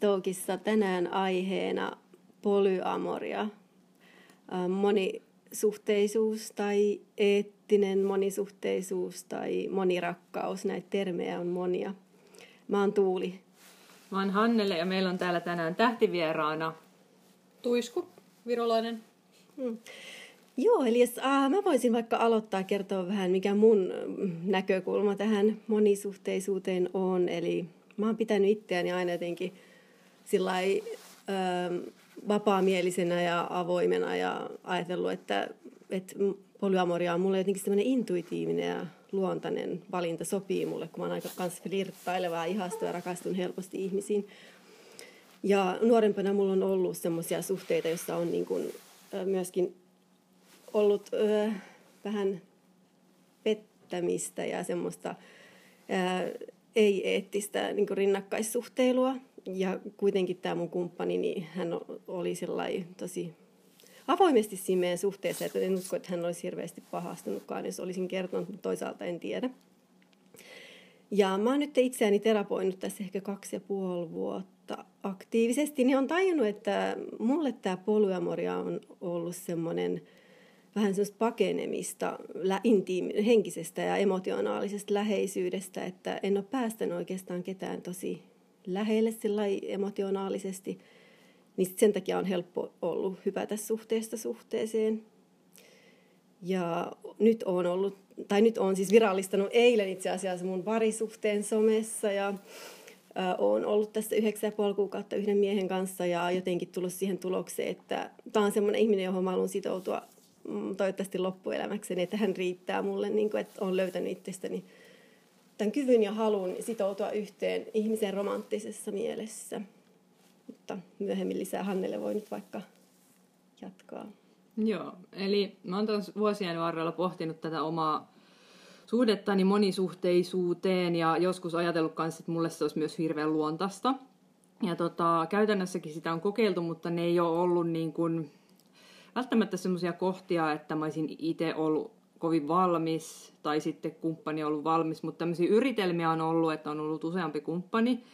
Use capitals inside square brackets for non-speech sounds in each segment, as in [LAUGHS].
Talkissa tänään aiheena polyamoria, monisuhteisuus tai eettinen monisuhteisuus tai monirakkaus. Näitä termejä on monia. Mä oon Tuuli. Mä oon Hannele ja meillä on täällä tänään tähtivieraana Tuisku, virolainen. Hmm. Joo, eli jos, äh, mä voisin vaikka aloittaa kertoa vähän, mikä mun näkökulma tähän monisuhteisuuteen on. Eli mä oon pitänyt itseäni aina jotenkin sillai, ähm, vapaamielisenä ja avoimena ja ajatellut, että, että polyamoria on mulle jotenkin semmoinen intuitiivinen ja luontainen valinta sopii mulle, kun mä oon aika kans flirttaileva ja ihastua ja rakastun helposti ihmisiin. Ja nuorempana mulla on ollut semmoisia suhteita, joissa on niin kuin, myöskin ollut ö, vähän pettämistä ja semmoista ö, ei-eettistä niin rinnakkaissuhteilua. Ja kuitenkin tämä mun kumppani, niin hän oli tosi avoimesti siinä meidän suhteessa, että en usko, että hän olisi hirveästi pahastunutkaan, jos olisin kertonut, mutta toisaalta en tiedä. Ja mä oon nyt itseäni terapoinut tässä ehkä kaksi ja puoli vuotta aktiivisesti, niin on tajunnut, että mulle tämä polyamoria on ollut semmoinen vähän semmoista pakenemista intiimi, henkisestä ja emotionaalisesta läheisyydestä, että en ole päästänyt oikeastaan ketään tosi lähelle emotionaalisesti, niin sen takia on helppo ollut hypätä suhteesta suhteeseen. Ja nyt on ollut, tai nyt on siis virallistanut eilen itse asiassa mun parisuhteen somessa ja olen ollut tässä yhdeksän ja puoli kuukautta yhden miehen kanssa ja jotenkin tullut siihen tulokseen, että tämä on semmoinen ihminen, johon mä haluan sitoutua mm, toivottavasti loppuelämäkseni, että hän riittää mulle, niin kuin, että olen löytänyt itsestäni tämän kyvyn ja halun sitoutua yhteen ihmisen romanttisessa mielessä. Mutta myöhemmin lisää Hannelle voi nyt vaikka jatkaa. Joo, eli mä oon vuosien varrella pohtinut tätä omaa suhdettani monisuhteisuuteen ja joskus ajatellut kanssa, että mulle se olisi myös hirveän luontaista. Ja tota, käytännössäkin sitä on kokeiltu, mutta ne ei ole ollut niin kuin, välttämättä semmoisia kohtia, että mä olisin itse ollut kovin valmis tai sitten kumppani ollut valmis, mutta tämmöisiä yritelmiä on ollut, että on ollut useampi kumppani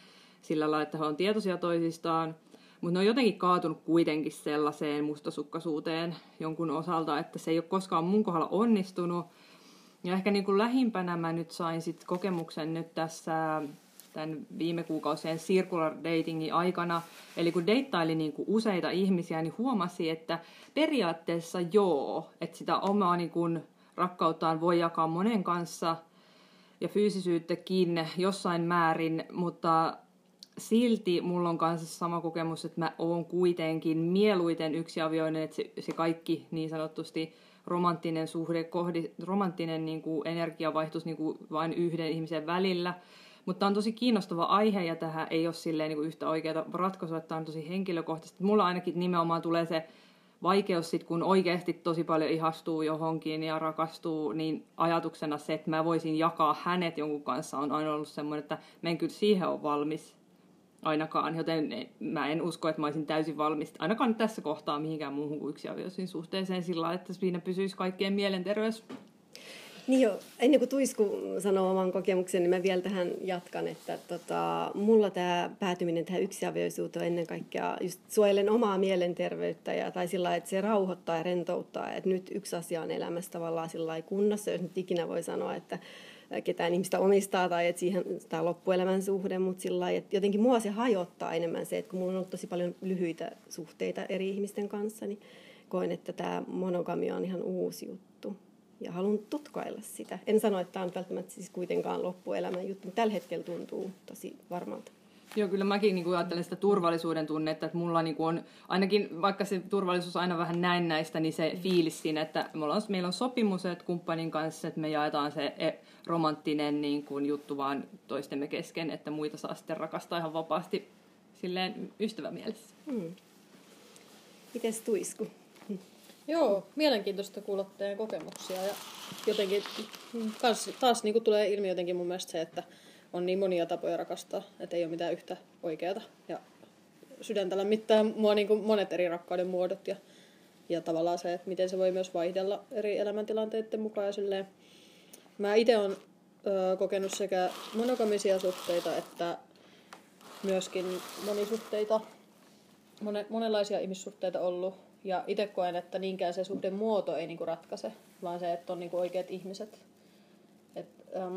sillä lailla, että he on tietoisia toisistaan, mutta ne on jotenkin kaatunut kuitenkin sellaiseen mustasukkaisuuteen jonkun osalta, että se ei ole koskaan mun kohdalla onnistunut. Ja ehkä niin kuin lähimpänä mä nyt sain sit kokemuksen nyt tässä tämän viime kuukausien circular datingin aikana. Eli kun deittaili niin kuin useita ihmisiä, niin huomasi, että periaatteessa joo, että sitä omaa niin kuin rakkauttaan voi jakaa monen kanssa ja fyysisyyttäkin jossain määrin, mutta silti mulla on kanssa sama kokemus, että mä oon kuitenkin mieluiten yksiavioinen, että se, se kaikki niin sanotusti romanttinen suhde, kohdi, romanttinen niin kuin energiavaihtus niin kuin vain yhden ihmisen välillä. Mutta on tosi kiinnostava aihe ja tähän ei ole silleen niin kuin yhtä oikeaa ratkaisua, että tämä on tosi henkilökohtaisesti. Mulla ainakin nimenomaan tulee se vaikeus sit, kun oikeasti tosi paljon ihastuu johonkin ja rakastuu, niin ajatuksena se, että mä voisin jakaa hänet jonkun kanssa on aina ollut semmoinen, että mä en kyllä siihen ole valmis ainakaan, joten mä en usko, että mä olisin täysin valmis, ainakaan tässä kohtaa mihinkään muuhun kuin yksiavioisiin suhteeseen sillä että siinä pysyisi kaikkien mielenterveys. Niin joo, ennen kuin Tuisku sanoo oman kokemuksen, niin mä vielä tähän jatkan, että tota, mulla tämä päätyminen tähän yksiavioisuuteen ennen kaikkea just suojelen omaa mielenterveyttä ja, tai sillä että se rauhoittaa ja rentouttaa, että nyt yksi asia on elämässä tavallaan sillä kunnossa, jos nyt ikinä voi sanoa, että ketään ihmistä omistaa tai että siihen tämä loppuelämän suhde, mutta sillä lailla, että jotenkin mua se hajottaa enemmän se, että kun mulla on ollut tosi paljon lyhyitä suhteita eri ihmisten kanssa, niin koen, että tämä monogamia on ihan uusi juttu ja haluan tutkailla sitä. En sano, että tämä on välttämättä siis kuitenkaan loppuelämän juttu, mutta tällä hetkellä tuntuu tosi varmalta. Joo, kyllä mäkin niin kuin ajattelen sitä turvallisuuden tunnetta, että mulla niin kuin on, ainakin vaikka se turvallisuus aina vähän näin näistä, niin se fiilis siinä, että meillä on, meillä on sopimus että kumppanin kanssa, että me jaetaan se e, romanttinen niin kuin juttu vaan toistemme kesken, että muita saa sitten rakastaa ihan vapaasti silleen ystävämielessä. Hmm. Mites Tuisku? Joo, mielenkiintoista kuulla teidän kokemuksia ja jotenkin kans, taas niin kuin tulee ilmi jotenkin mun mielestä se, että on niin monia tapoja rakastaa, että ei ole mitään yhtä oikeata. Ja sydäntä lämmittää mua niin kuin monet eri rakkauden muodot ja, ja tavallaan se, että miten se voi myös vaihdella eri elämäntilanteiden mukaan. Ja silleen. Mä itse olen kokenut sekä monogamisia suhteita että myöskin monisuhteita, monen, monenlaisia ihmissuhteita ollut. Ja itse koen, että niinkään se suhden muoto ei niinku ratkaise, vaan se, että on niinku oikeat ihmiset. Ähm,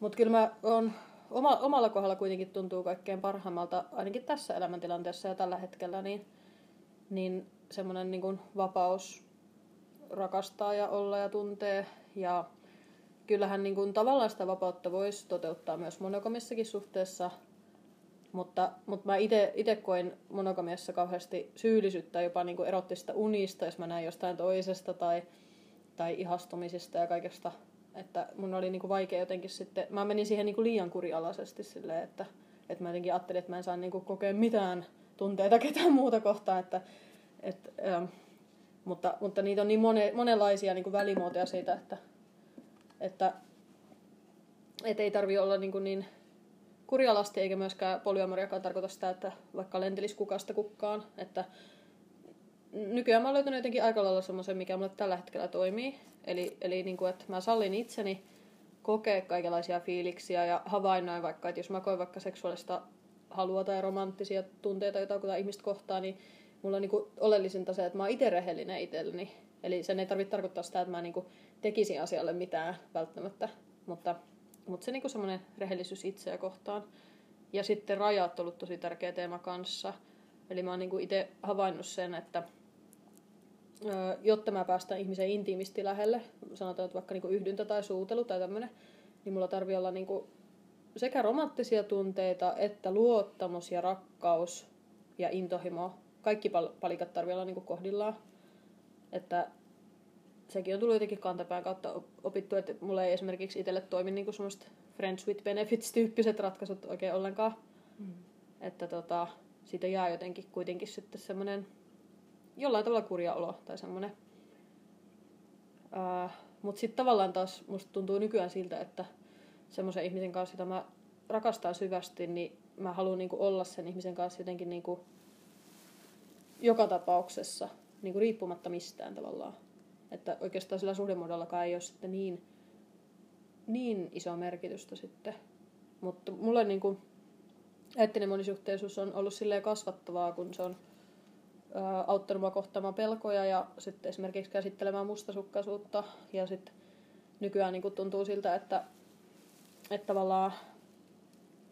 Mutta kyllä mä oon oma, omalla kohdalla kuitenkin tuntuu kaikkein parhaimmalta, ainakin tässä elämäntilanteessa ja tällä hetkellä, niin, niin semmoinen niin vapaus rakastaa ja olla ja tuntee. Ja kyllähän niin kuin, tavallaan sitä vapautta voisi toteuttaa myös monogamissakin suhteessa, mutta, mutta mä itse koin monogamiassa kauheasti syyllisyyttä jopa niin kuin erottista unista, jos mä näin jostain toisesta tai, tai ihastumisista ja kaikesta. Että mun oli niinku vaikea jotenkin sitten, mä menin siihen niinku liian kurialaisesti silleen, että, että mä jotenkin ajattelin, että mä en saa niinku kokea mitään tunteita ketään muuta kohtaan, että, että ähm, mutta, mutta niitä on niin mone, monenlaisia niin kuin välimuotoja siitä, että, että, että ei tarvi olla niin, kuin niin kurialasti, eikä myöskään polyamoriakaan tarkoita sitä, että vaikka lentelisi kukasta kukkaan. Että nykyään mä oon löytänyt jotenkin aika lailla semmoisen, mikä mulle tällä hetkellä toimii. Eli, eli niin kuin, että mä sallin itseni kokea kaikenlaisia fiiliksiä ja havainnoin vaikka, että jos mä koen vaikka seksuaalista halua tai romanttisia tunteita jotain ihmistä kohtaa, niin mulla on niin kuin oleellisinta se, että mä oon itse rehellinen itselleni. Eli sen ei tarvitse tarkoittaa sitä, että mä niin kuin tekisin asialle mitään välttämättä, mutta, mutta se niin kuin semmoinen rehellisyys itseä kohtaan. Ja sitten rajat on ollut tosi tärkeä teema kanssa. Eli mä oon niin kuin itse havainnut sen, että jotta mä päästään ihmisen intiimisti lähelle, sanotaan, että vaikka niinku yhdyntä tai suutelu tai tämmöinen, niin mulla tarvii olla niinku sekä romanttisia tunteita, että luottamus ja rakkaus ja intohimo. Kaikki pal- palikat tarvii olla niinku kohdillaan. Että sekin on tullut jotenkin kantapään kautta opittu, että mulla ei esimerkiksi itselle toimi niinku semmoista friends with benefits-tyyppiset ratkaisut oikein ollenkaan. Mm. Että tota, siitä jää jotenkin kuitenkin sitten semmoinen jollain tavalla kurja olo tai semmoinen. Uh, Mutta sitten tavallaan taas musta tuntuu nykyään siltä, että semmoisen ihmisen kanssa, jota mä rakastan syvästi, niin mä haluan niinku olla sen ihmisen kanssa jotenkin niinku joka tapauksessa, niinku riippumatta mistään tavallaan. Että oikeastaan sillä suhdemuodollakaan ei ole sitten niin, niin iso merkitystä sitten. Mutta mulle niinku eettinen monisuhteisuus on ollut silleen kasvattavaa, kun se on auttanut mua kohtaamaan pelkoja ja sitten esimerkiksi käsittelemään mustasukkaisuutta. Ja sitten nykyään niin tuntuu siltä, että, että tavallaan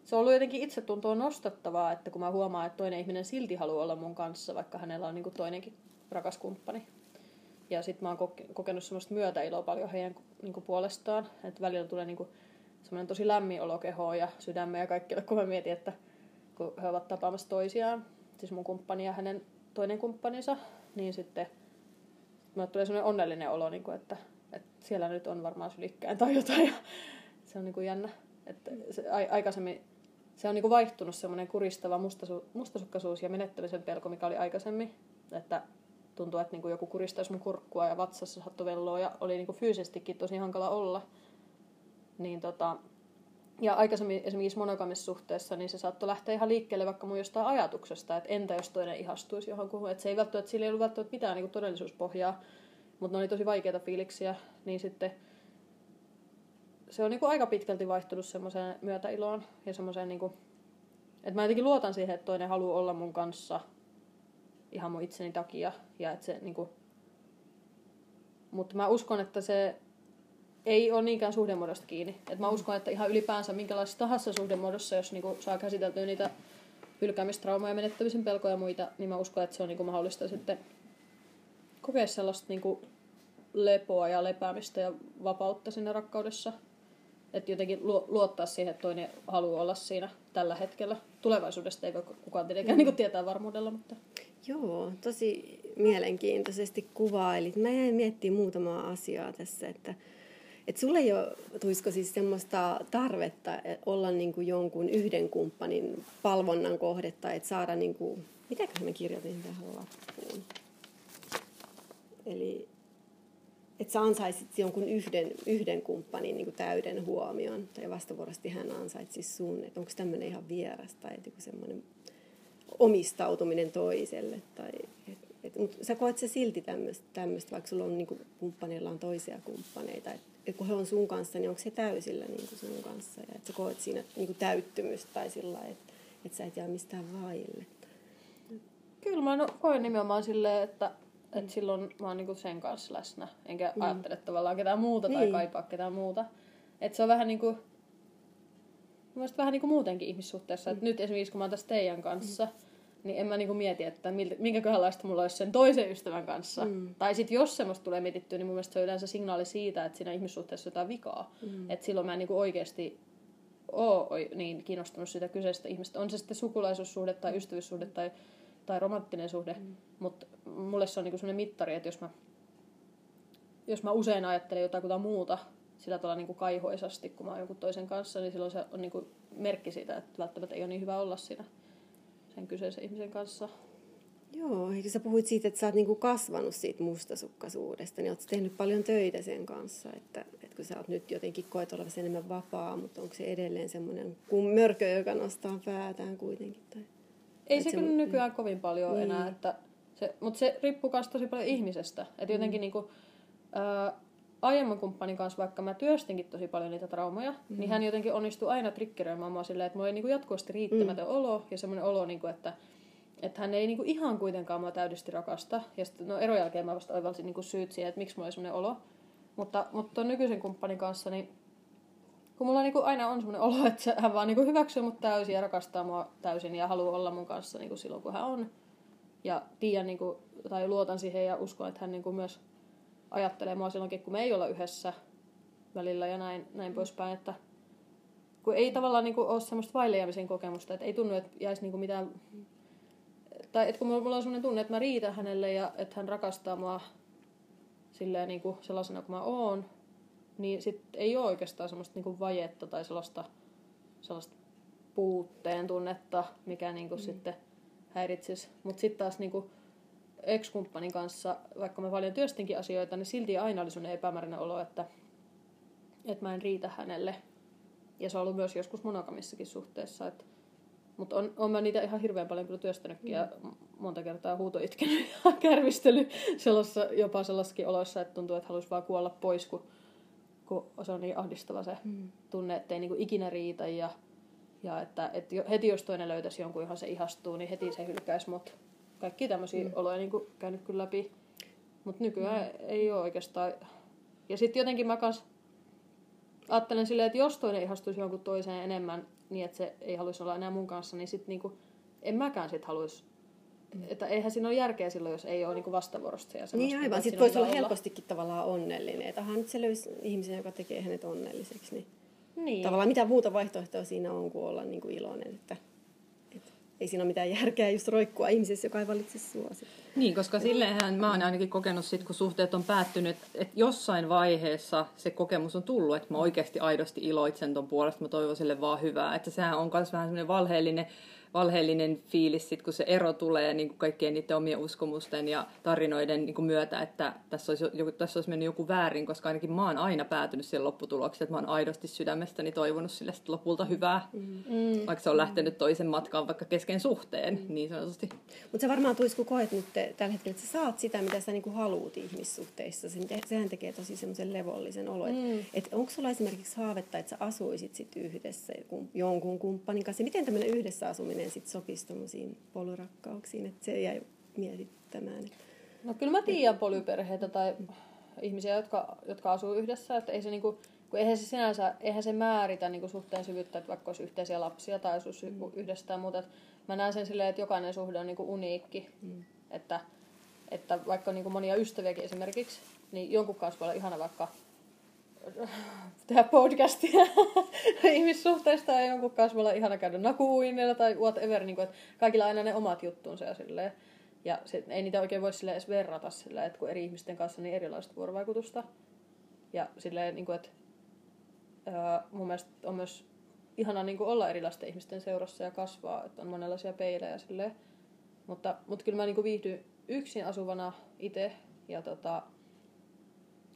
se on ollut jotenkin itse tuntuu nostattavaa, että kun mä huomaan, että toinen ihminen silti haluaa olla mun kanssa, vaikka hänellä on niin toinenkin rakas kumppani. Ja sitten mä oon kokenut semmoista myötäiloa paljon heidän niin puolestaan, että välillä tulee niin semmoinen tosi lämmin olo kehoon ja sydämme ja kaikille, kun mä mietin, että kun he ovat tapaamassa toisiaan, siis mun kumppani ja hänen toinen kumppaninsa, niin sitten mulle tulee sellainen onnellinen olo, niin kuin, että, että siellä nyt on varmaan sylikkään tai jotain. Ja se on niin kuin jännä. Että se, a, aikaisemmin se on niin kuin vaihtunut semmoinen kuristava mustasu, mustasukkaisuus ja menettämisen pelko, mikä oli aikaisemmin. Että tuntuu, että niin joku kuristaisi mun kurkkua ja vatsassa sattui velloa ja oli niin fyysisestikin tosi hankala olla. Niin tota, ja aikaisemmin esimerkiksi monogamisessa suhteessa, niin se saattoi lähteä ihan liikkeelle vaikka mun jostain ajatuksesta, että entä jos toinen ihastuisi johonkin. Että se ei välttämättä, sillä ei ollut välttämättä mitään niin todellisuuspohjaa, mutta ne oli tosi vaikeita fiiliksiä, niin sitten se on niin aika pitkälti vaihtunut semmoiseen myötäiloon ja semmoiseen, niin että mä jotenkin luotan siihen, että toinen haluaa olla mun kanssa ihan mun itseni takia ja että se niin kuin, mutta mä uskon, että se ei ole niinkään suhdemuodosta kiinni. Et mä uskon, että ihan ylipäänsä minkälaisessa tahansa suhdemuodossa, jos niinku saa käsiteltyä niitä hylkäämistraumaa ja menettämisen pelkoja ja muita, niin mä uskon, että se on niinku mahdollista sitten kokea sellaista niinku lepoa ja lepäämistä ja vapautta siinä rakkaudessa. Että jotenkin luottaa siihen, että toinen haluaa olla siinä tällä hetkellä. Tulevaisuudesta ei kukaan tietenkään mm. niin tietää varmuudella, mutta... Joo, tosi mielenkiintoisesti kuvailit. Mä jäin miettimään muutamaa asiaa tässä, että et sulle ei ole, tuisko siis semmoista tarvetta olla niin kuin jonkun yhden kumppanin palvonnan kohdetta, että saada niin kuin, mitäköhän mä kirjoitin tähän lappuun? Eli että sä ansaisit jonkun yhden, yhden kumppanin niin täyden huomion, tai vastavuorosti hän ansaitsi sun, että onko tämmöinen ihan vieras, tai semmoinen omistautuminen toiselle, tai et, et, mutta sä koet se silti tämmöistä, vaikka sulla on niin kuin, kumppaneilla on toisia kumppaneita, että että kun he on sun kanssa, niin onko se täysillä niin kuin sun kanssa. Ja että sä koet siinä niin kuin täyttymystä tai sillä että että sä et jää mistään vaille. Kyllä mä no, koen nimenomaan silleen, että, että silloin mä oon niinku sen kanssa läsnä. Enkä mm. ajattele tavallaan ketään muuta tai Niin. kaipaa ketään muuta. Että se on vähän niinku... Mielestäni vähän niinku muutenkin ihmissuhteessa. Mm. Että nyt esimerkiksi kun mä oon tässä teidän kanssa, mm. niin en mä niinku mieti, että miltä, minkäköhänlaista mulla olisi sen toisen ystävän kanssa. Mm. Tai sitten jos semmoista tulee mietittyä, niin mun mielestä se on yleensä signaali siitä, että siinä ihmissuhteessa on jotain vikaa. Mm. Että silloin mä en niinku oikeasti ole niin kiinnostunut sitä kyseistä ihmistä. On se sitten sukulaisuussuhde tai ystävyyssuhde tai, tai romanttinen suhde. Mm. Mutta mulle se on niinku sellainen mittari, että jos mä, jos mä usein ajattelen jotakuta muuta sillä tavalla niinku kaihoisasti, kun mä oon jonkun toisen kanssa, niin silloin se on niinku merkki siitä, että välttämättä ei ole niin hyvä olla siinä sen kyseisen ihmisen kanssa. Joo, eikö sä puhuit siitä, että sä oot niinku kasvanut siitä mustasukkaisuudesta, niin oot tehnyt paljon töitä sen kanssa, että, että kun sä oot nyt jotenkin koet olevasi enemmän vapaa, mutta onko se edelleen semmoinen kuin mörkö, joka nostaa päätään kuitenkin? Tai... Ei se, se kyllä nykyään kovin paljon Niin. enää, että se, mutta se riippuu myös tosi paljon ihmisestä. Että jotenkin niinku, ää, aiemman kumppanin kanssa, vaikka mä työstinkin tosi paljon niitä traumoja, mm. niin hän jotenkin onnistui aina triggeröimään mua silleen, että mulla oli niinku jatkuvasti riittämätön mm. olo ja semmoinen olo, niinku, että, että hän ei niinku ihan kuitenkaan mua täydesti rakasta. Ja sitten no eron jälkeen mä vasta oivalsin niinku syyt siihen, että miksi mulla oli semmoinen olo. Mutta, mutta ton nykyisen kumppanin kanssa, niin kun mulla niinku aina on semmoinen olo, [LAUGHS] että hän vaan niinku hyväksyy mut täysin ja rakastaa mua täysin ja haluaa olla mun kanssa niinku silloin, kun hän on. Ja tiedän, niinku, tai luotan siihen ja uskon, että hän niinku myös ajattelee mua silloinkin, kun me ei olla yhdessä välillä ja näin, näin poispäin. Että kun ei tavallaan niinku ole semmoista vaillejäämisen kokemusta, että ei tunnu, että jäisi niinku mitään... Tai että kun mulla on semmoinen tunne, että mä riitän hänelle ja että hän rakastaa mua silleen niinku sellaisena kuin mä oon, niin sit ei ole oikeastaan semmoista niinku vajetta tai sellaista, sellaista puutteen tunnetta, mikä niinku mm. sitten häiritsisi. Mutta sitten taas niinku ex-kumppanin kanssa, vaikka mä paljon työstinkin asioita, niin silti aina oli semmoinen epämääräinen olo, että, että mä en riitä hänelle. Ja se on ollut myös joskus monogamissakin suhteessa. Että, mutta on, on mä niitä ihan hirveän paljon kyllä työstänytkin ja monta kertaa huuto itkenyt [LAUGHS] ja kärvistely sellaisessa, jopa sellaisessakin oloissa, että tuntuu, että haluaisi vaan kuolla pois, kun, kun se on niin ahdistava se mm. tunne, että ei niinku ikinä riitä ja, ja että, että heti jos toinen löytäisi jonkun, johon se ihastuu, niin heti se hylkäisi mut. Kaikki tämmöisiä mm. oloja niinku käynyt kyllä läpi. Mutta nykyään mm. ei ole oikeastaan. Ja sitten jotenkin mä kans ajattelen silleen, että jos toinen ihastuisi jonkun toiseen enemmän, niin että se ei haluaisi olla enää mun kanssa, niin sit niinku, en mäkään sit haluaisi. Että eihän siinä ole järkeä silloin, jos ei ole niinku vastavuorosta ja Niin aivan, sitten voisi pitää olla helpostikin tavallaan onnellinen. Että nyt se löysi ihmisen, joka tekee hänet onnelliseksi. Niin Niin. tavallaan mitä muuta vaihtoehtoa siinä on kuin olla niin kuin iloinen. Että, että ei siinä ole mitään järkeä just roikkua ihmisessä, joka ei valitse sit. Niin, koska silleenhän mä oon ainakin kokenut sit, kun suhteet on päättynyt, että jossain vaiheessa se kokemus on tullut, että mä oikeasti aidosti iloitsen ton puolesta, mä toivon sille vaan hyvää. Että sehän on myös vähän semmoinen valheellinen, valheellinen fiilis, sit, kun se ero tulee niin kuin kaikkien niiden omien uskomusten ja tarinoiden niin kuin myötä, että tässä olisi, joku, tässä olisi mennyt joku väärin, koska ainakin mä oon aina päätynyt siihen lopputulokseen, että mä oon aidosti sydämestäni toivonut sille sit lopulta hyvää, mm. vaikka se on lähtenyt toisen matkaan vaikka kesken suhteen, mm. niin sanotusti. Mutta se varmaan tulisi, kun koet nyt te- tällä hetkellä, että sä saat sitä, mitä sä niinku haluut ihmissuhteissa. Se, sehän tekee tosi semmoisen levollisen olo. Mm. Et, et onko sulla esimerkiksi haavetta, että sä asuisit sit yhdessä jonkun, kumppanin kanssa? Miten tämmöinen yhdessä asuminen sit sopisi tommosiin polurakkauksiin? Että se jäi mietittämään. No kyllä mä tiedän polyperheitä tai ihmisiä, jotka, jotka asuu yhdessä, että ei se niinku, kun eihän se sinänsä, eihän se määritä niinku suhteen syvyyttä, että vaikka olisi yhteisiä lapsia tai asuisi mm. yhdessä tai muuta. Että mä näen sen silleen, että jokainen suhde on niinku uniikki. Mm. Että, että vaikka on niinku monia ystäviäkin esimerkiksi, niin jonkun kanssa voi olla ihana vaikka [LAUGHS] tehdä podcastia [LAUGHS] ihmissuhteista ja jonkun kanssa voi olla ihana käydä nakuuinnilla tai whatever, niin kuin, että kaikilla aina ne omat juttuunsa ja silleen. Ja se, ei niitä oikein voi silleen edes verrata silleen, että kun eri ihmisten kanssa niin erilaista vuorovaikutusta. Ja silleen, niin kuin, että ää, mun mielestä on myös ihana niin kuin olla erilaisten ihmisten seurassa ja kasvaa, että on monenlaisia peilejä silleen. Mutta, mutta kyllä mä niin kuin viihdyn yksin asuvana itse ja tota,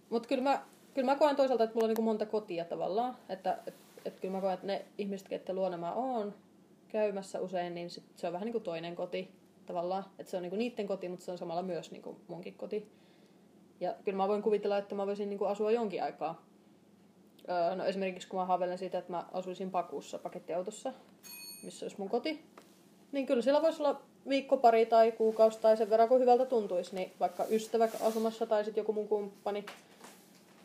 mutta kyllä mä, kyllä mä koen toisaalta, että mulla on niin monta kotia tavallaan. Että et, et kyllä mä koen, että ne ihmiset, ketkä luona mä oon käymässä usein, niin sit se on vähän niin kuin toinen koti tavallaan. Että se on niin kuin niiden koti, mutta se on samalla myös niin kuin munkin koti. Ja kyllä mä voin kuvitella, että mä voisin niin kuin asua jonkin aikaa. Öö, no esimerkiksi kun mä haaveilen siitä, että mä asuisin pakuussa, pakettiautossa, missä olisi mun koti, niin kyllä siellä voisi olla viikko, pari tai kuukausi tai sen verran, kun hyvältä tuntuisi, niin vaikka ystävä asumassa tai sitten joku mun kumppani.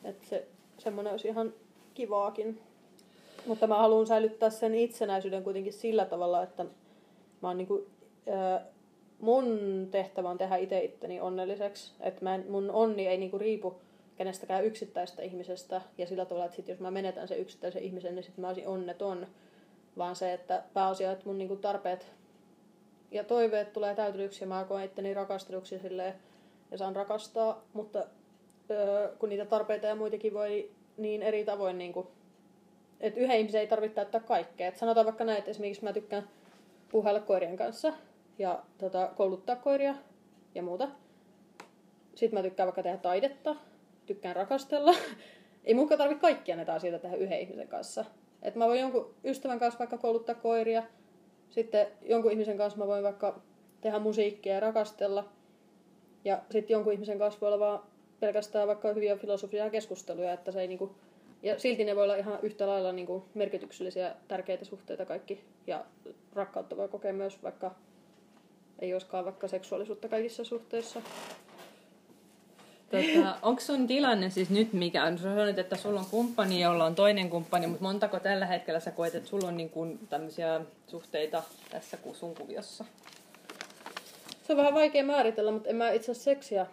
Että se, semmoinen olisi ihan kivaakin. Mutta mä haluan säilyttää sen itsenäisyyden kuitenkin sillä tavalla, että mä oon niinku, mun tehtävä on tehdä itse itteni onnelliseksi. Että mun onni ei niinku riipu kenestäkään yksittäistä ihmisestä. Ja sillä tavalla, että sit jos mä menetän sen yksittäisen ihmisen, niin sitten mä olisin onneton. Vaan se, että pääasia, että mun niinku tarpeet ja toiveet tulee täytetyksi ja mä koen itteni rakastetuksi silleen, ja saan rakastaa, mutta öö, kun niitä tarpeita ja muitakin voi niin eri tavoin, niin kuin, että yhden ihmisen ei tarvitse täyttää kaikkea. Et sanotaan vaikka näin, että esimerkiksi mä tykkään puhailla koirien kanssa ja tota, kouluttaa koiria ja muuta. Sitten mä tykkään vaikka tehdä taidetta, tykkään rakastella. [LAUGHS] ei munkaan tarvitse kaikkia näitä asioita tehdä yhden ihmisen kanssa. Et mä voin jonkun ystävän kanssa vaikka kouluttaa koiria, sitten jonkun ihmisen kanssa mä voin vaikka tehdä musiikkia ja rakastella. Ja sitten jonkun ihmisen kanssa voi olla vaan pelkästään vaikka hyviä filosofisia keskusteluja, että se ei niinku, ja silti ne voi olla ihan yhtä lailla niinku merkityksellisiä, tärkeitä suhteita kaikki. Ja rakkautta voi kokea myös vaikka ei olisikaan vaikka seksuaalisuutta kaikissa suhteissa. Tota, onko sun tilanne siis nyt mikä on? Sä sanoit, että sulla on kumppani, jolla on toinen kumppani, mutta montako tällä hetkellä sä koet, että sulla on niin kuin tämmöisiä suhteita tässä sun kuviossa? Se on vähän vaikea määritellä, mutta en mä itse asiassa seksiä,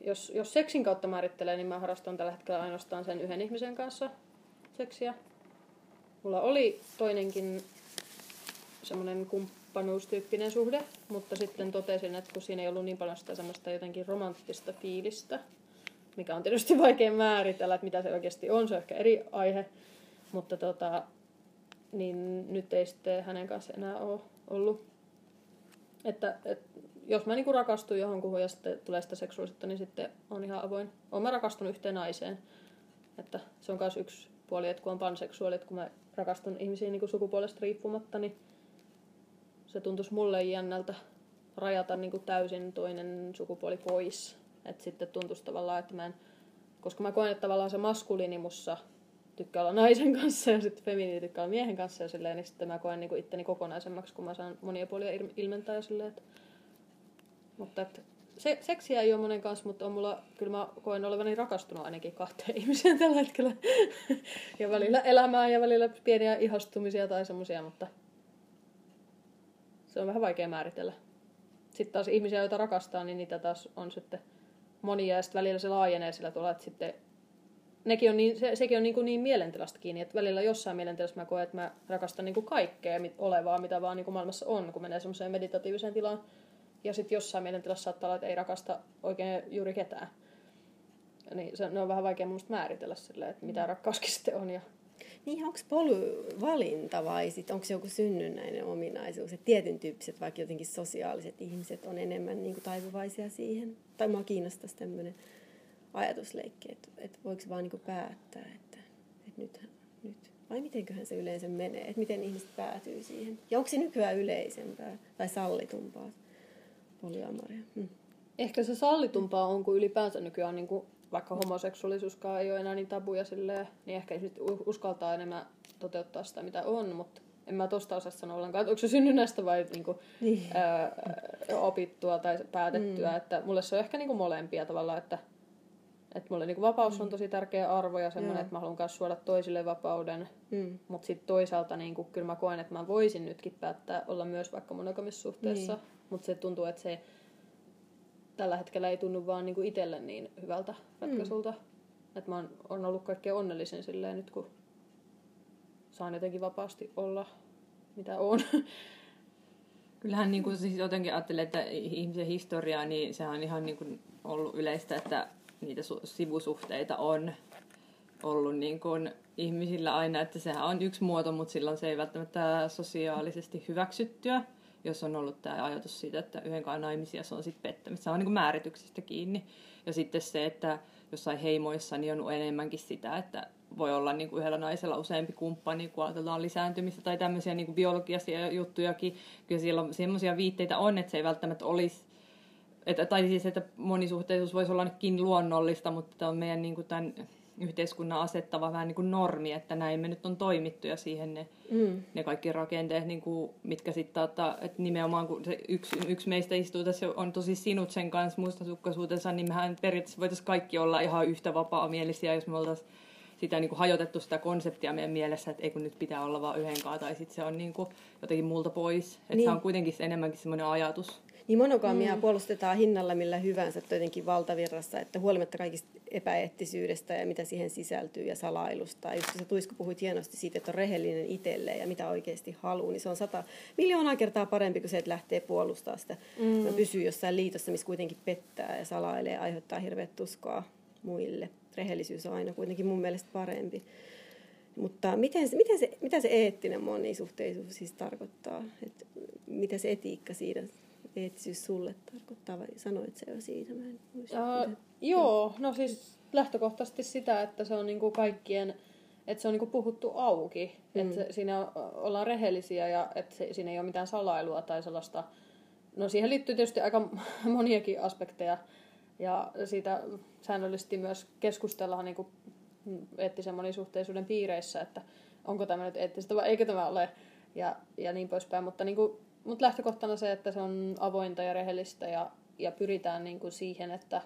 jos, jos seksin kautta määrittelee, niin mä harrastan tällä hetkellä ainoastaan sen yhden ihmisen kanssa seksiä. Mulla oli toinenkin semmoinen kumppanuustyyppinen suhde, mutta sitten totesin, että kun siinä ei ollut niin paljon sitä semmoista jotenkin romanttista fiilistä, mikä on tietysti [LAUGHS] vaikea määritellä, että mitä se oikeasti on, se on ehkä eri aihe, mutta tota, niin nyt ei sitten hänen kanssa enää ole ollut. Että, et, jos mä niinku rakastun johonkuhun ja sitten tulee sitä seksuaalisuutta, niin sitten on ihan avoin. Olen mä rakastunut yhteen naiseen. Että se on myös yksi puoli, että kun on panseksuaali, että kun mä rakastun ihmisiin niin sukupuolesta riippumatta, niin se tuntuisi mulle jännältä rajata niin kuin täysin toinen sukupuoli pois. Että sitten tuntuisi tavallaan, että mä en, koska mä koen, että tavallaan se maskuliini mussa tykkää olla naisen kanssa ja sitten feminiini tykkää olla miehen kanssa ja silleen, niin sitten mä koen niin kuin itteni kokonaisemmaksi, kun mä saan monia puolia ilmentää ja silleen, että... Mutta että se, seksiä ei ole monen kanssa, mutta on mulla, kyllä mä koen olevani rakastunut ainakin kahteen [LAUGHS] ihmiseen tällä hetkellä. ja välillä elämää ja välillä pieniä ihastumisia tai semmoisia, mutta se on vähän vaikea määritellä. Sitten taas ihmisiä, joita rakastaa, niin niitä taas on sitten monia ja sitten välillä se laajenee sillä tavalla, että sitten nekin on niin, se, sekin on niin, kuin niin mielentilasta kiinni, että välillä jossain mielentilassa mä koen, että mä rakastan niin kuin kaikkea olevaa, mitä vaan niin kuin maailmassa on, kun menee semmoiseen meditatiiviseen tilaan. Ja sitten jossain mielentilassa saattaa olla, että ei rakasta oikein juuri ketään. Niin se, ne on vähän vaikea mun määritellä silleen, että mitä rakkauskin sitten on ja niin, onko valinta vai sit, onko se joku synnynnäinen ominaisuus, että tietyn tyyppiset, vaikka jotenkin sosiaaliset ihmiset on enemmän niin kuin, taipuvaisia siihen? Tai mua kiinnostaisi tämmöinen ajatusleikki, että, että voiko vaan niin kuin, päättää, että, että nyt, nyt, vai mitenköhän se yleensä menee, että miten ihmiset päätyy siihen? Ja onko se nykyään yleisempää tai sallitumpaa polyamoria? Hmm. Ehkä se sallitumpaa on, kun ylipäänsä nykyään niin kuin vaikka homoseksuaalisuuskaan ei ole enää niin tabuja silleen, niin ehkä nyt uskaltaa enemmän toteuttaa sitä, mitä on, mutta en mä tosta osaa sanoa ollenkaan, että onko se synnynnästä vai niinku, niin. ää, opittua tai päätettyä, mm. että mulle se on ehkä niinku molempia tavallaan, että että mulle niinku vapaus mm. on tosi tärkeä arvo ja semmoinen, että mä haluan myös suoda toisille vapauden. Mm. Mutta sitten toisaalta niinku, kyllä mä koen, että mä voisin nytkin päättää olla myös vaikka monogamissuhteessa. Niin. Mutta se tuntuu, että se tällä hetkellä ei tunnu vaan niin itselle niin hyvältä ratkaisulta. Mm. Että mä oon, on ollut kaikkein onnellisin silleen nyt, kun saan jotenkin vapaasti olla mitä on. [LAUGHS] Kyllähän niin kuin, siis jotenkin ajattelee, että ihmisen historiaa, niin sehän on ihan niin kuin ollut yleistä, että niitä sivusuhteita on ollut niin kuin ihmisillä aina, että sehän on yksi muoto, mutta silloin se ei välttämättä sosiaalisesti hyväksyttyä jos on ollut tämä ajatus siitä, että yhden naimisia se on sitten pettämistä. Se on niin määrityksistä kiinni. Ja sitten se, että jossain heimoissa niin on enemmänkin sitä, että voi olla niin kuin yhdellä naisella useampi kumppani, kun ajatellaan lisääntymistä tai tämmöisiä niin kuin biologisia juttujakin. Kyllä siellä semmoisia viitteitä on, että se ei välttämättä olisi että, tai siis, että monisuhteisuus voisi olla luonnollista, mutta tämä on meidän niin kuin tämän yhteiskunnan asettava vähän niin kuin normi, että näin me nyt on toimittu ja siihen ne, mm. ne kaikki rakenteet, niin kuin, mitkä sitten että, että nimenomaan kun se yksi, yksi meistä istuu tässä on tosi sinut sen kanssa mustasukkaisuutensa, niin mehän periaatteessa voitaisiin kaikki olla ihan yhtä vapaa-mielisiä, jos me oltaisiin sitä niin kuin hajotettu sitä konseptia meidän mielessä, että ei kun nyt pitää olla vain yhden kanssa, tai sitten se on niin kuin jotenkin multa pois. Että niin. se on kuitenkin enemmänkin semmoinen ajatus. Niin monogamia mm. puolustetaan hinnalla millä hyvänsä jotenkin valtavirrassa, että huolimatta kaikista epäeettisyydestä ja mitä siihen sisältyy ja salailusta. Just se Tuisko puhuit hienosti siitä, että on rehellinen itselleen ja mitä oikeasti haluaa, niin se on sata miljoonaa kertaa parempi kuin se, että lähtee puolustamaan sitä. Mm. Pysyy jossain liitossa, missä kuitenkin pettää ja salailee ja aiheuttaa hirveät tuskoa muille. Rehellisyys on aina kuitenkin mun mielestä parempi. Mutta miten, miten se, mitä se eettinen monisuhteisuus siis tarkoittaa? että mitä se etiikka siitä eettisyys sulle tarkoittaa, vai sanoit se jo siitä? Mä en muista, uh, joo, no siis lähtökohtaisesti sitä, että se on niinku kaikkien, että se on niinku puhuttu auki, mm. että siinä ollaan rehellisiä ja että se, siinä ei ole mitään salailua tai sellaista. No siihen liittyy tietysti aika [LAUGHS] moniakin aspekteja ja siitä säännöllisesti myös keskustellaan niinku eettisen monisuhteisuuden piireissä, että onko tämä nyt eettistä vai eikö tämä ole ja, ja niin poispäin, mutta niinku mutta lähtökohtana se, että se on avointa ja rehellistä ja, ja pyritään niin kuin siihen, että...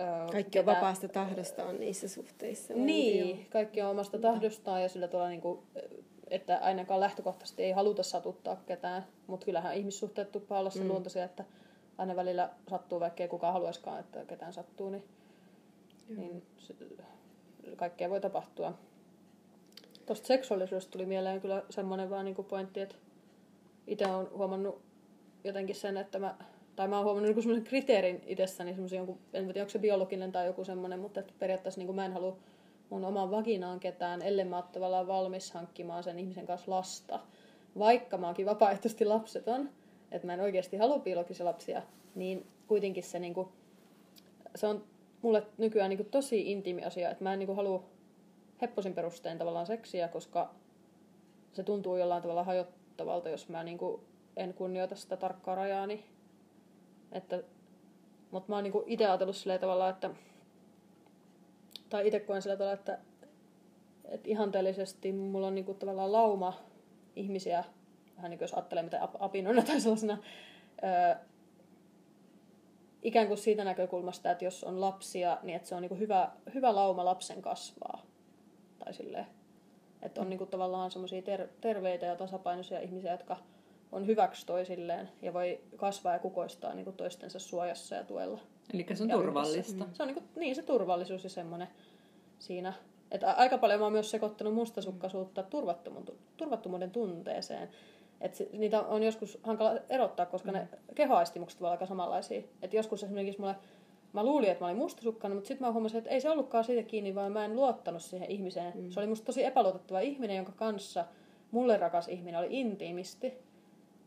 Ö, kaikki on vapaasta tahdosta on niissä suhteissa. Niin, valtio. kaikki on omasta tahdostaan ja sillä tavalla, niin kuin, että ainakaan lähtökohtaisesti ei haluta satuttaa ketään. Mutta kyllähän ihmissuhteet tuppaa olla sen mm. luontoisia, että aina välillä sattuu, vaikka ei kukaan haluaisikaan, että ketään sattuu, niin, niin se, kaikkea voi tapahtua. Tuosta seksuaalisuudesta tuli mieleen kyllä semmoinen vaan niin kuin pointti, että itse olen huomannut jotenkin sen, että mä, tai mä oon huomannut niin semmoisen kriteerin itsessäni, semmoisen jonkun, en tiedä onko se biologinen tai joku semmoinen, mutta että periaatteessa niin kuin mä en halua mun oman vaginaan ketään, ellei mä tavallaan valmis hankkimaan sen ihmisen kanssa lasta. Vaikka mä oonkin vapaaehtoisesti lapseton, että mä en oikeasti halua biologisia lapsia, niin kuitenkin se, niin kuin, se on mulle nykyään niin kuin tosi intiimi asia, että mä en niin kuin halua hepposin perustein tavallaan seksiä, koska se tuntuu jollain tavalla hajottaa pelottavalta, jos mä niin kuin en kunnioita sitä tarkkaa rajaani. Että, mutta mä oon niin itse ajatellut sillä tavalla, että tai itse koen sillä tavalla, että, että ihanteellisesti mulla on niin kuin tavallaan lauma ihmisiä, vähän niin kuin jos ajattelee mitä apinoina tai sellaisena, öö, ikään kuin siitä näkökulmasta, että jos on lapsia, niin että se on niin kuin hyvä, hyvä lauma lapsen kasvaa. Tai silleen. Että on niinku tavallaan semmoisia ter- terveitä ja tasapainoisia ihmisiä, jotka on hyväksi toisilleen ja voi kasvaa ja kukoistaa niinku toistensa suojassa ja tuella. Eli se on ja turvallista. Se on niinku, niin se turvallisuus ja semmoinen siinä. Että aika paljon mä oon myös sekoittanut mustasukkaisuutta turvattomuuden, turvattomuuden tunteeseen. Et niitä on joskus hankala erottaa, koska mm. ne kehoaistimukset ovat aika samanlaisia. Et joskus esimerkiksi mulle mä luulin, että mä olin mustasukkana, mutta sitten mä huomasin, että ei se ollutkaan siitä kiinni, vaan mä en luottanut siihen ihmiseen. Mm. Se oli musta tosi epäluotettava ihminen, jonka kanssa mulle rakas ihminen oli intiimisti.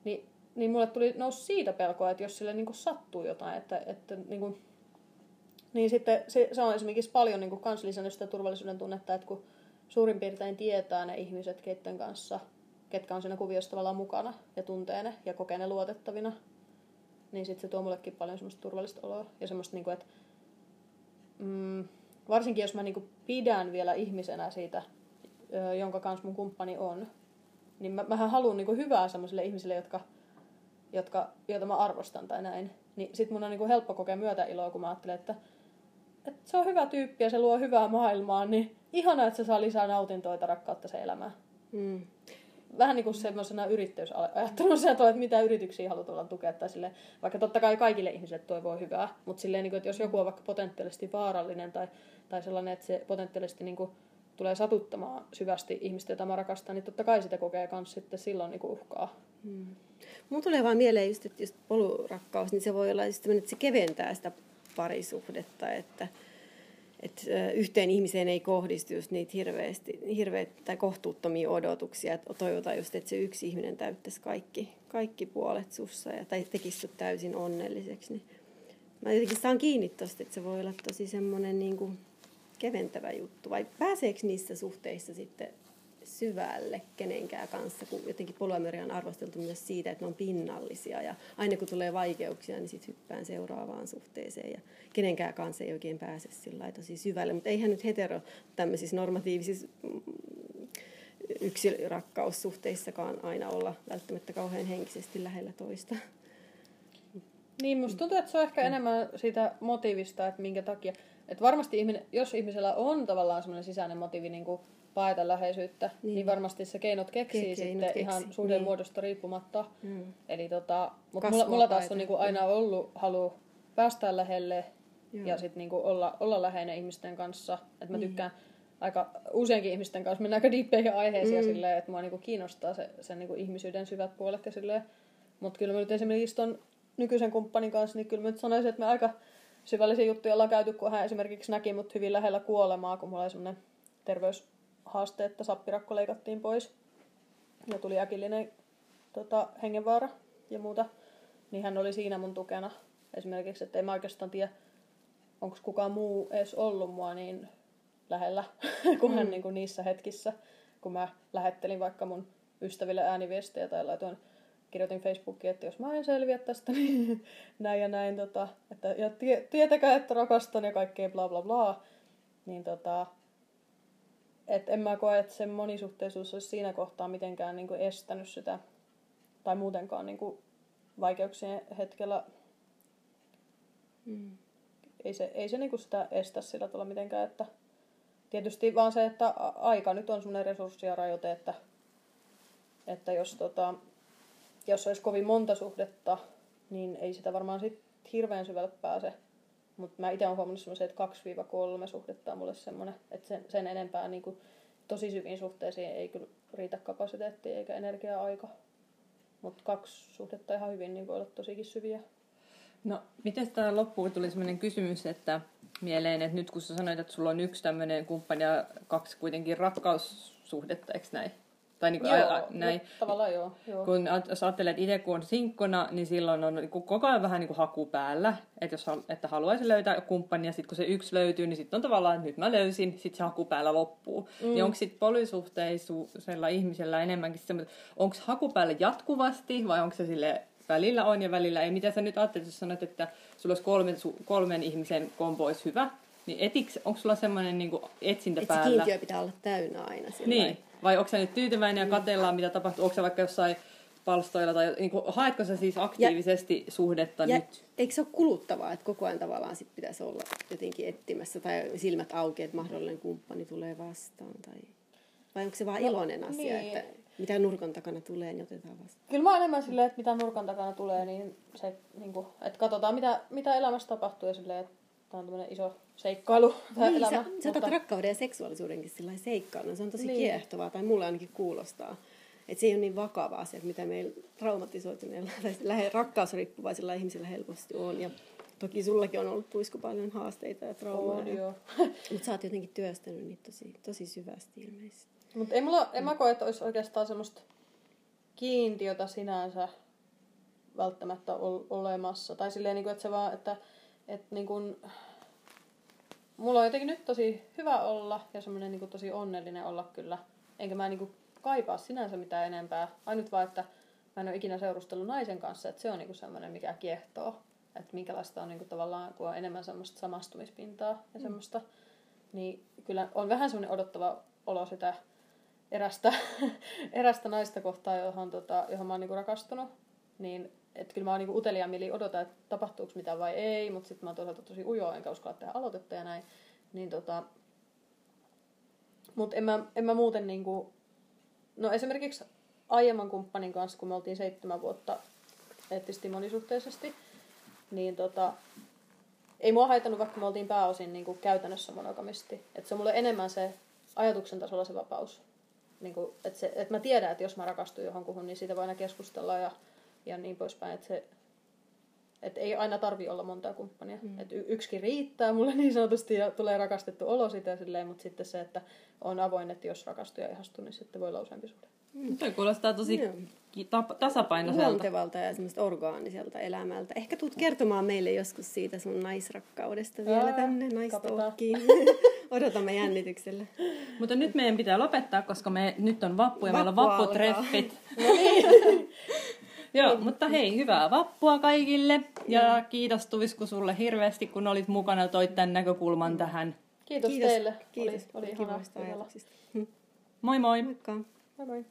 Ni, niin mulle tuli nousi siitä pelkoa, että jos sille niin kuin sattuu jotain, että, että niin, kuin, niin sitten se, se on esimerkiksi paljon niin kuin kans lisännyt sitä turvallisuuden tunnetta, että kun suurin piirtein tietää ne ihmiset, keiden kanssa, ketkä on siinä kuviossa tavallaan mukana ja tuntee ne ja kokee ne luotettavina, niin sitten se tuo mullekin paljon semmoista turvallista oloa. Ja semmoista, niinku, että mm, varsinkin jos mä niinku pidän vielä ihmisenä siitä, jonka kanssa mun kumppani on, niin mä, mähän haluan niinku hyvää semmoisille ihmisille, jotka, jotka, joita mä arvostan tai näin. Niin sit mun on niinku helppo kokea myötäiloa, kun mä ajattelen, että, että se on hyvä tyyppi ja se luo hyvää maailmaa, niin ihana, että se saa lisää nautintoa ja rakkautta se elämään. Mm vähän niin kuin semmoisena yrittäjyysajatteluna [LAUGHS] että mitä yrityksiä halutaan tukea. Tai sille, vaikka totta kai kaikille ihmisille toivoo hyvää, mutta silleen, niin kuin, että jos joku on vaikka potentiaalisesti vaarallinen tai, tai sellainen, että se potentiaalisesti niin kuin, tulee satuttamaan syvästi ihmistä, jota mä rakastan, niin totta kai sitä kokee myös sitten silloin niin kuin uhkaa. Hmm. Mun tulee vaan mieleen just, että just polurakkaus, niin se voi olla just että se keventää sitä parisuhdetta, että, että yhteen ihmiseen ei kohdistu just niitä hirveästi, hirveät tai kohtuuttomia odotuksia, että toivotaan just, että se yksi ihminen täyttäisi kaikki, kaikki puolet sussa ja, tai tekisi sut täysin onnelliseksi. Niin mä jotenkin saan kiinni tosta, että se voi olla tosi semmoinen niin kuin keventävä juttu. Vai pääseekö niissä suhteissa sitten syvälle kenenkään kanssa, kun jotenkin polyamoria on arvosteltu myös siitä, että ne on pinnallisia ja aina kun tulee vaikeuksia, niin sitten hyppään seuraavaan suhteeseen ja kenenkään kanssa ei oikein pääse sillä tosi syvälle, mutta eihän nyt hetero tämmöisissä normatiivisissa mm, yksilörakkaussuhteissakaan aina olla välttämättä kauhean henkisesti lähellä toista. Niin, musta tuntuu, että se on ehkä enemmän siitä motiivista, että minkä takia. Että varmasti ihminen, jos ihmisellä on tavallaan semmoinen sisäinen motiivi niin kuin paeta läheisyyttä, niin. niin varmasti se keinot keksii Ke- sitten keksi. ihan suhteen niin. muodosta riippumatta. Mm. Eli tota, mutta mulla, mulla taas on niin kuin aina ollut halu päästä lähelle Joo. ja sitten niin olla, olla läheinen ihmisten kanssa. Että mä niin. tykkään aika useankin ihmisten kanssa mennä aika diippeihin aiheisiin mm. silleen, että mua niinku kiinnostaa se, sen niinku ihmisyyden syvät puolet ja silleen. Mutta kyllä mä nyt esimerkiksi ton nykyisen kumppanin kanssa, niin kyllä mä nyt sanoisin, että me aika syvällisiä juttuja ollaan käyty, kun hän esimerkiksi näki mut hyvin lähellä kuolemaa, kun mulla oli semmoinen terveyshaaste, että sappirakko leikattiin pois. Ja tuli äkillinen tota, hengenvaara ja muuta. Niin hän oli siinä mun tukena esimerkiksi, että ei mä oikeastaan tiedä, onko kukaan muu edes ollut mua niin lähellä [LAUGHS] kuin hän mm. niin kuin niissä hetkissä, kun mä lähettelin vaikka mun ystäville ääniviestejä tai laitoin, kirjoitin Facebookiin, että jos mä en selviä tästä, [LAUGHS] niin näin ja näin, tota, että, ja tie, tietäkää, että rakastan ja kaikkea bla bla bla, niin tota, et en mä koe, että se monisuhteisuus olisi siinä kohtaa mitenkään niin kuin estänyt sitä, tai muutenkaan niin kuin vaikeuksien hetkellä. Mm. Ei se, ei se niin kuin sitä estä sillä tavalla mitenkään, että tietysti vaan se, että aika nyt on semmoinen resurssi ja rajoite, että, että jos, tota, jos olisi kovin monta suhdetta, niin ei sitä varmaan sit hirveän syvälle pääse. Mutta mä itse olen huomannut semmoisen, että 2-3 suhdetta on mulle semmoinen, että sen, sen enempää niin kuin, tosi syviin suhteisiin ei kyllä riitä kapasiteetti eikä energia-aika. Mutta kaksi suhdetta ihan hyvin niin voi olla tosikin syviä. No, miten tähän loppuun tuli sellainen kysymys, että mieleen, että nyt kun sä sanoit, että sulla on yksi tämmöinen kumppani ja kaksi kuitenkin rakkaussuhdetta, eikö näin? Tai niin kuin joo, a, näin. No, tavallaan joo, joo. Kun jos ajattelet, että itse kun on sinkkona, niin silloin on niin koko ajan vähän niin kuin haku päällä. Että jos että haluaisi löytää kumppania, sitten kun se yksi löytyy, niin sitten on tavallaan, että nyt mä löysin, sitten se haku päällä loppuu. Mm. Niin onko sitten polysuhteisuudella ihmisellä enemmänkin semmoinen, onko haku päällä jatkuvasti vai onko se sille välillä on ja välillä ei. Mitä sä nyt ajattelet, jos sanot, että sulla olisi kolmen, kolmen ihmisen kombo olisi hyvä, niin etiks, onko sulla semmoinen niin etsintä Et päällä? kiintiö pitää olla täynnä aina. Niin. Vai onko sä nyt tyytyväinen ja mm. katellaan, mitä tapahtuu? Onko sä vaikka jossain palstoilla tai niin kuin, haetko sä siis aktiivisesti ja, suhdetta ja nyt? Eikö se ole kuluttavaa, että koko ajan tavallaan sit pitäisi olla jotenkin etsimässä tai silmät auki, että mahdollinen kumppani tulee vastaan? Tai... Vai onko se vaan no, iloinen asia, niin. että mitä nurkan takana tulee, niin otetaan vasta. Kyllä mä enemmän silleen, että mitä nurkan takana tulee, niin se, niin kuin, että katsotaan mitä, mitä elämässä tapahtuu ja silleen, että tämä on tämmöinen iso seikkailu. [LAUGHS] Niin, elämä, sä, mutta... sä otat rakkauden ja seksuaalisuudenkin sillä seikkailu. Se on tosi niin. kiehtovaa, tai mulle ainakin kuulostaa. Että se ei ole niin vakava asia, mitä meillä traumatisoituneilla tai [LAUGHS] rakkausriippuvaisilla ihmisillä helposti on. Ja toki sullakin on ollut tuisku paljon haasteita ja traumaa. [LAUGHS] Mutta sä oot jotenkin työstänyt niitä tosi, tosi syvästi ilmeisesti. Mutta ei mulla, en mä koe, että olisi oikeastaan semmoista kiintiötä sinänsä välttämättä olemassa. Tai silleen, niin kuin, että se vaan, että, että niin kuin, mulla on jotenkin nyt tosi hyvä olla ja semmoinen niin tosi onnellinen olla kyllä. Enkä mä niin kaipaa sinänsä mitään enempää. Ainut vaan, että mä en ole ikinä seurustellut naisen kanssa, että se on niin semmoinen, mikä kiehtoo. Että minkälaista on niin kuin, tavallaan, kun on enemmän semmoista samastumispintaa ja mm. semmoista. Niin kyllä on vähän semmoinen odottava olo sitä erästä, [LAUGHS] erästä naista kohtaa, johon, tota, johon mä oon niinku rakastunut. Niin että kyllä mä oon niinku uteliaan mieli odota, että tapahtuuko mitään vai ei, mutta sitten mä oon toisaalta tosi ujo, enkä uskalla tehdä aloitetta ja näin. Niin tota, mutta en mä, en mä muuten niinku, no esimerkiksi aiemman kumppanin kanssa, kun me oltiin seitsemän vuotta eettisesti monisuhteisesti, niin tota, ei mua haitannut, vaikka me oltiin pääosin niin kuin käytännössä monogamisti. Että se on mulle enemmän se ajatuksen tasolla se vapaus niin kuin, että, että mä tiedän, että jos mä rakastun johonkuhun, niin siitä voi aina keskustella ja, ja niin poispäin. Että, se, että ei aina tarvi olla monta kumppania. Mm. Että yksikin riittää mulle niin sanotusti ja tulee rakastettu olo sitä silleen, mutta sitten se, että on avoin, että jos rakastuu ja ihastuu, niin sitten voi olla useampi suhde. Toi kuulostaa tosi ki- tap- tasapainoiselta. luontevalta ja semmoista orgaaniselta elämältä. Ehkä tuut kertomaan meille joskus siitä sun naisrakkaudesta vielä Ää, tänne katsotaan. naistokkiin. [LAUGHS] Odotamme jännityksellä. Mutta nyt meidän pitää lopettaa, koska me nyt on vappu ja meillä on Vappu vapputreffit. [LAUGHS] [LAUGHS] Joo, mutta hei, hyvää vappua kaikille. Ja kiitos Tuisku sulle hirveästi, kun olit mukana ja toit tämän näkökulman tähän. Kiitos, Kiitos, teille. kiitos Oli, oli ihana kivoista kuunnella. ajatuksista. Moi moi! Moikka! Moi moi.